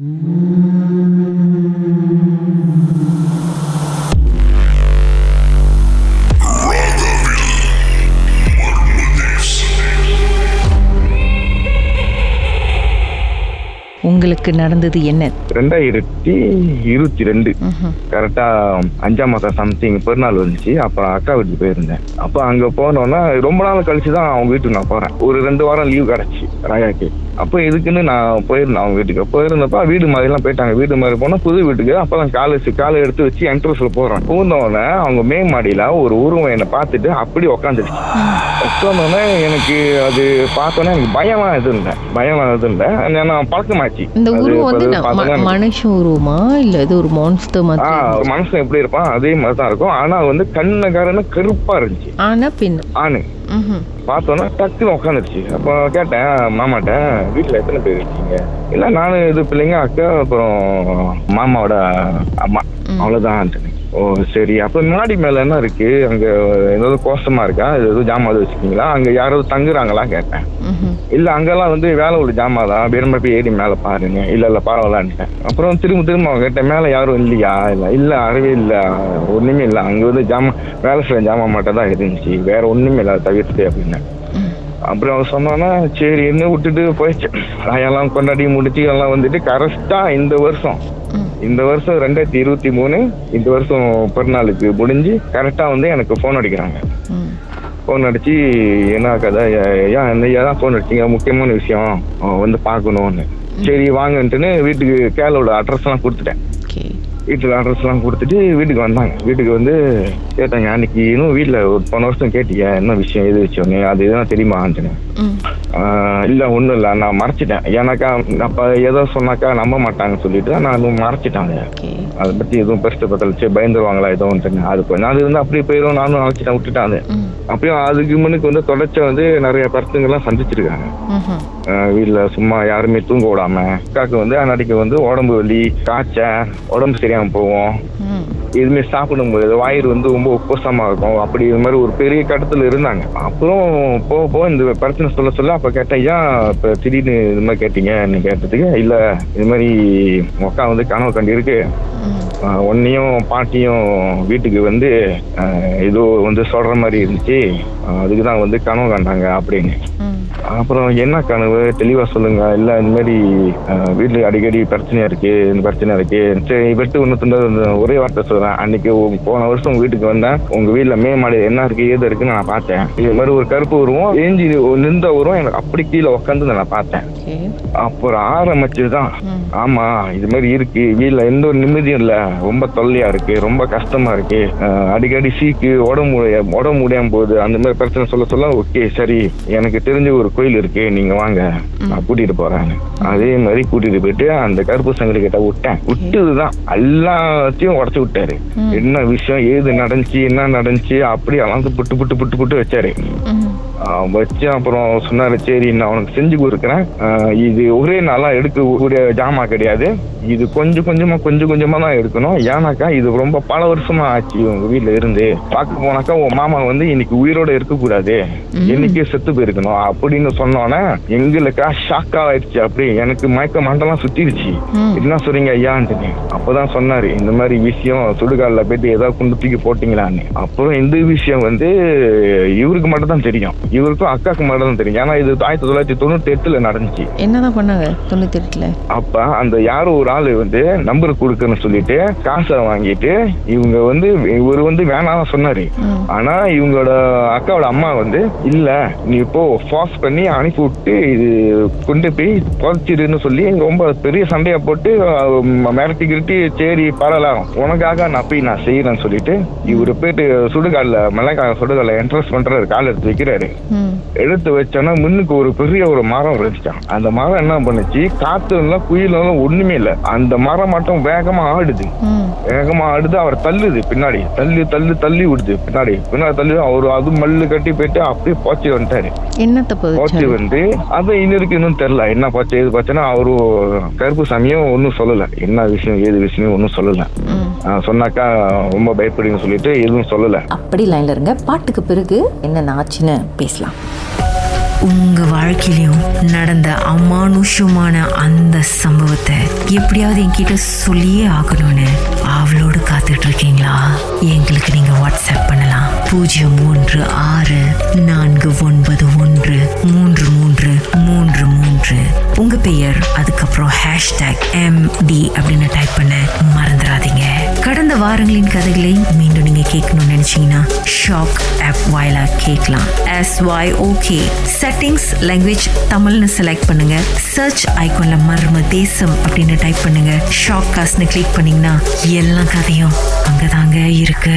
Mm-hmm. உங்களுக்கு நடந்தது என்ன? ரெண்டாயிரத்தி இருபத்தி ரெண்டு. கரெக்டா அஞ்சாம் மாசம் சம்திங் பெருநாள் வந்துச்சு. அப்புறம் அக்கா வீட்டுக்கு போயிருந்தேன். அப்போ அங்க போனோன்னா ரொம்ப நாள் கழிச்சு தான் அவங்க வீட்டுக்கு நான் போறேன். ஒரு ரெண்டு வாரம் லீவ் கிடைச்சி ராயாக்கு. அப்போ இதுக்குன்னு நான் போயிருந்தேன் அவங்க வீட்டுக்கு. போயிருந்தப்ப வீடு மாதிரிலாம் போயிட்டாங்க. வீடு மாதிரி போனா புது வீட்டுக்கு. அப்பதான் காலை காலை எடுத்து வச்சு என்ட்ரன்ஸ்ல போறேன். பூந்தோடனே அவங்க மே மாடியில ஒரு உருவம் என்னை பார்த்துட்டு அப்படி உக்காந்துருச்சு. உட்காந்தோடனே எனக்கு அது பார்த்தோன்னே எனக்கு பயமா எதுவும் இல்லை பயமா எதுவும் இல்லை நான் பழக்கமாச்சு. இந்த உருவம் வந்து இப்ப ந- பார்த்தோன்னா ம- மனுஷ உருவமா? இல்ல இது ஒரு மான்ஸ்டர் மாதிரி மனுஷன் எப்படி இருப்பான்? அதே மாதிரி தான் இருக்கும். ஆனா வந்து கண்ணக்காரன்னு கருப்பா இருந்துச்சு. ஆனா பின் ஆணு. பார்த்தோன்னா டக்குன்னு உட்காந்துருச்சு அப்போ கேட்டேன் மாமாட்ட வீட்டில் எத்தனை பேர் இருக்கீங்க? இல்லை நானும் இது பிள்ளைங்க அக்கா அப்புறம் மாமாவோட அம்மா. அவ்வளோதான் ஓ சரி. அப்போ மாடி மேலே என்ன இருக்கு? அங்கே ஏதாவது கோஷமா இருக்கா? ஏதாவது ஜாமான் வச்சுருக்கீங்களா? அங்கே யாராவது தங்குறாங்களா கேட்டேன். இல்ல அங்கெல்லாம் வந்து வேலை உள்ள ஜாமா தான். போய் ஏறி மேல பாருங்க. இல்ல இல்ல பரவாயில்லன்ட்டேன். அப்புறம் திரும்ப திரும்ப அவங்க கேட்டேன் மேல யாரும் இல்லையா? இல்ல இல்ல அறவே இல்ல. ஒண்ணுமே இல்ல. அங்க வந்து ஜாமா வேலை செய்ய ஜாமா மட்டும் தான் இருந்துச்சு. வேற ஒண்ணுமே இல்ல. தவிர்த்து அப்படின்னு. ம். அப்புறம் அவன் சொன்னான்னா சரி என்ன விட்டுட்டு போயிடுச்சு. எல்லாம் கொண்டாடி முடிச்சு எல்லாம் வந்துட்டு கரெக்டா இந்த வருஷம். இந்த வருஷம் ரெண்டாயிரத்தி இருபத்தி மூணு இந்த வருஷம் பிறநாளுக்கு முடிஞ்சு கரெக்டா வந்து எனக்கு ஃபோன் அடிக்கிறாங்க. ஃபோன் அடிச்சு என்ன கதை? ஏன் என்ன ஏன் ஃபோன் அடிச்சிங்க முக்கியமான விஷயம். அவன் வந்து பார்க்கணும்னு. சரி வாங்கன்ட்டுன்னு வீட்டுக்கு கேலோட அட்ரஸ்லாம் கொடுத்துட்டேன். வீட்டுக்கு அட்ரஸ்லாம் கொடுத்துட்டு வீட்டுக்கு வந்தாங்க. வீட்டுக்கு வந்து கேட்டாங்க அன்னைக்கு இன்னும் வீட்டில் ஒரு போன வருஷம் கேட்டீங்க என்ன விஷயம் எது விஷயம்னு? அது எதுனா தெரியுமான்ட்டுன்னு ம். இல்ல ஒண்ணும் இல்ல. நான் மறைச்சிட்டேன். ஏன்னாக்கா அப்ப ஏதோ சொன்னாக்கா நம்ப மாட்டாங்கன்னு சொல்லிட்டு நான் அதுவும் மறைச்சிட்டாங்க. அதை பத்தி எதுவும் பெருசு பத்தலிச்சு பயந்துருவாங்களா ஏதோ ஒன்று அது கொஞ்ச நாள் இருந்து அப்படியே போயிடும் நானும் அழைச்சிட்டேன் விட்டுட்டான் அது ம். அப்பயும் அதுக்கு முன்னுக்கு வந்து தொடர்ச்சியா வந்து நிறைய பர்சங்கள்லாம் சந்திச்சிருக்காங்க. வீட்ல சும்மா யாருமே தூங்க விடாம. அக்காக்கு வந்து அன்னாடிக்கு வந்து உடம்பு வலி காய்ச்ச உடம்பு சரியாம போவோம். எதுவுமே சாப்பிடும்போது வயிறு வந்து ரொம்ப உப்பசமா இருக்கும். அப்படி இது மாதிரி ஒரு பெரிய கட்டத்துல இருந்தாங்க. அப்புறம் போக போக இந்த பிரச்சனை சொல்ல சொல்ல அப்ப கேட்டேன் ஏன் இப்ப திடீர்னு இது மாதிரி கேட்டீங்கன்னு கேட்டதுக்கு இல்ல இது மாதிரி அக்கா வந்து கனவு கண்டு இருக்கு. உன்னையும் பாட்டியும் வீட்டுக்கு வந்து ஏதோ வந்து சொல்ற மாதிரி இருந்துச்சு. அதுக்கு தான் வந்து கனவு கண்டாங்க அப்படின்னு. அப்புறம் என்ன கனவு? தெளிவா சொல்லுங்க. இல்ல இந்த மாதிரி வீட்டுல அடிக்கடி பிரச்சனையா இருக்கு இந்த பிரச்சனை இருக்கு. சரி வெட்டு ஒண்ணு ஒரே வார்த்தை சொல்றேன். அன்னைக்கு போன வருஷம் வீட்டுக்கு வந்தேன். உங்க வீட்டுல மே மாடி என்ன இருக்கு ஏது இருக்குன்னு நான் பார்த்தேன். இது மாதிரி ஒரு கருப்பு உருவம் ஏஞ்சி நின்ற உருவம் எனக்கு அப்படி கீழே உட்காந்து நான் பார்த்தேன். அப்புறம் ஆரம்பிச்சுதான். ஆமா இது மாதிரி இருக்கு. வீட்ல எந்த ஒரு நிம்மதியும் இல்ல. ரொம்ப தொல்லையா இருக்கு. ரொம்ப கஷ்டமா இருக்கு. அடிக்கடி சீக்கு உடம்பு உடம்பு முடியாம போகுது. அந்த மாதிரி பிரச்சனை சொல்ல சொல்ல ஓகே சரி. எனக்கு தெரிஞ்ச ஒரு கோயில் இருக்கு. நீங்க வாங்க. நான் கூட்டிட்டு போறேன் அதே மாதிரி கூட்டிட்டு போயிட்டு அந்த கருப்பு சங்கடி கிட்ட விட்டேன். விட்டதுதான். எல்லாத்தையும் உடச்சு விட்டாரு. என்ன விஷயம்? ஏது நடந்துச்சு? என்ன நடந்துச்சு? அப்படி அளந்து புட்டு புட்டு புட்டு புட்டு வச்சாரு. வச்சு அப்புறம் சொன்னாரு சரி நான் உனக்கு செஞ்சு கொடுக்குறேன். இது ஒரே நாளா எடுக்கக்கூடிய ஜாமா கிடையாது. இது கொஞ்சம் கொஞ்சமா கொஞ்சம் கொஞ்சமா தான் எடுக்கணும். ஏன்னாக்கா இது ரொம்ப பல வருஷமா ஆச்சு உங்க வீட்டுல இருந்து. பார்க்க போனாக்கா உன் மாமா வந்து இன்னைக்கு உயிரோட இருக்கக்கூடாது. என்னைக்கே செத்து போயிருக்கணும். அப்படின்னு சொன்னோன்னே எங்களுக்கா ஷாக்கா ஆயிடுச்சு. அப்படி எனக்கு மயக்க மண்டலம் சுத்திருச்சு. என்ன சொல்றீங்க ஐயான்ட்டு அப்பதான் சொன்னாரு இந்த மாதிரி விஷயம் சுடுகாலில் போயிட்டு ஏதாவது கொண்டு தூக்கி போட்டீங்களான்னு. அப்புறம் இந்த விஷயம் வந்து இவருக்கு மட்டும் தான் தெரியும். இவருக்கும் அக்காக்கு மட்டும் தான் தெரியும். ஏன்னா இது ஆயிரத்தி தொள்ளாயிரத்தி தொண்ணூத்தி எட்டுல நடந்துச்சு. என்னதான் பண்ணாங்க தொண்ணூத்தி எட்டுல அப்ப அந்த யாரோ ஒரு ஆளு வந்து நம்பர் கொடுக்கணும்னு சொல்லிட்டு காசை வாங்கிட்டு இவங்க வந்து இவர் வந்து வேணாம் சொன்னாரு. ஆனா இவங்களோட அக்காவோட அம்மா வந்து இல்ல நீ இப்போ ஃபாஸ் பண்ணி அனுப்பி விட்டு இது கொண்டு போய் புதைச்சிருன்னு சொல்லி ரொம்ப பெரிய சண்டையை போட்டு மிரட்டி கிரட்டி சரி பரவாயில்ல உனக்காக நான் போய் நான் செய்யறேன்னு சொல்லிட்டு இவரு போயிட்டு சுடுகாலில் மலைக்கால சுடுகாலில் என்ட்ரன்ஸ் பண்றாரு கால் எடுத்து வைக்கிறாரு. எடுத்து வச்சோன்னா முன்னுக்கு ஒரு பெரிய ஒரு மரம் இருந்துச்சான் அந்த மரம் என்ன பண்ணுச்சு? காத்து எல்லாம் குயில் எல்லாம் ஒண்ணுமே இல்லை. அந்த மரம் மட்டும் வேகமா ஆடுது. வேகமா ஆடுது அவர் தள்ளுது பின்னாடி. தள்ளி தள்ளி தள்ளி விடுது பின்னாடி. பின்னாடி தள்ளி அவர் அது மல்லு கட்டி போயிட்டு அப்படியே போச்சு வந்துட்டாரு. போச்சு வந்து அது இன்னும் இருக்கு இன்னும் தெரியல. என்ன போச்சு ஏது போச்சுன்னா அவரு கருப்பு சாமியும் ஒன்றும் சொல்லல. என்ன விஷயம் ஏது விஷயம் ஒன்றும் சொல்லல. சொன்னாக்கா ரொம்ப பயப்படுன்னு சொல்லிட்டு எதுவும் சொல்லல. அப்படி லைன்ல இருங்க. பாட்டுக்கு பிறகு என்ன ஆச்சுன்னு பேசலாம். உங்க வாழ்க்கையிலும் நடந்த அமானுஷமான அந்த சம்பவத்தை எப்படியாவது என்கிட்ட சொல்லியே ஆகணும்னு அவளோடு காத்துட்டு இருக்கீங்களா எங்களுக்கு நீங்க வாட்ஸ்அப் பண்ணலாம். பூஜ்ஜியம் மூன்று ஆறு நான்கு ஒன்பது ஒன்று மூன்று மூன்று மூன்று மூன்று. உங்க பெயர் அதுக்கப்புறம் ஹேஷ்டேக் எம் டி அப்படின்னு டைப் பண்ண வாரங்களின் கதைகளை மீண்டும் நீங்க கேட்கணும்னு நினைச்சீங்கன்னா ஷாக் ஆப் வாயிலா கேட்கலாம். எஸ் ஒய் ஓகே செட்டிங்ஸ் லாங்குவேஜ் தமிழ்னு செலக்ட் பண்ணுங்க. சர்ச் ஐகான்ல மர்ம தேசம் அப்படின்னு டைப் பண்ணுங்க. ஷாக் காஸ்ட்னு கிளிக் பண்ணீங்கன்னா எல்லா கதையும் அங்கதாங்க இருக்கு.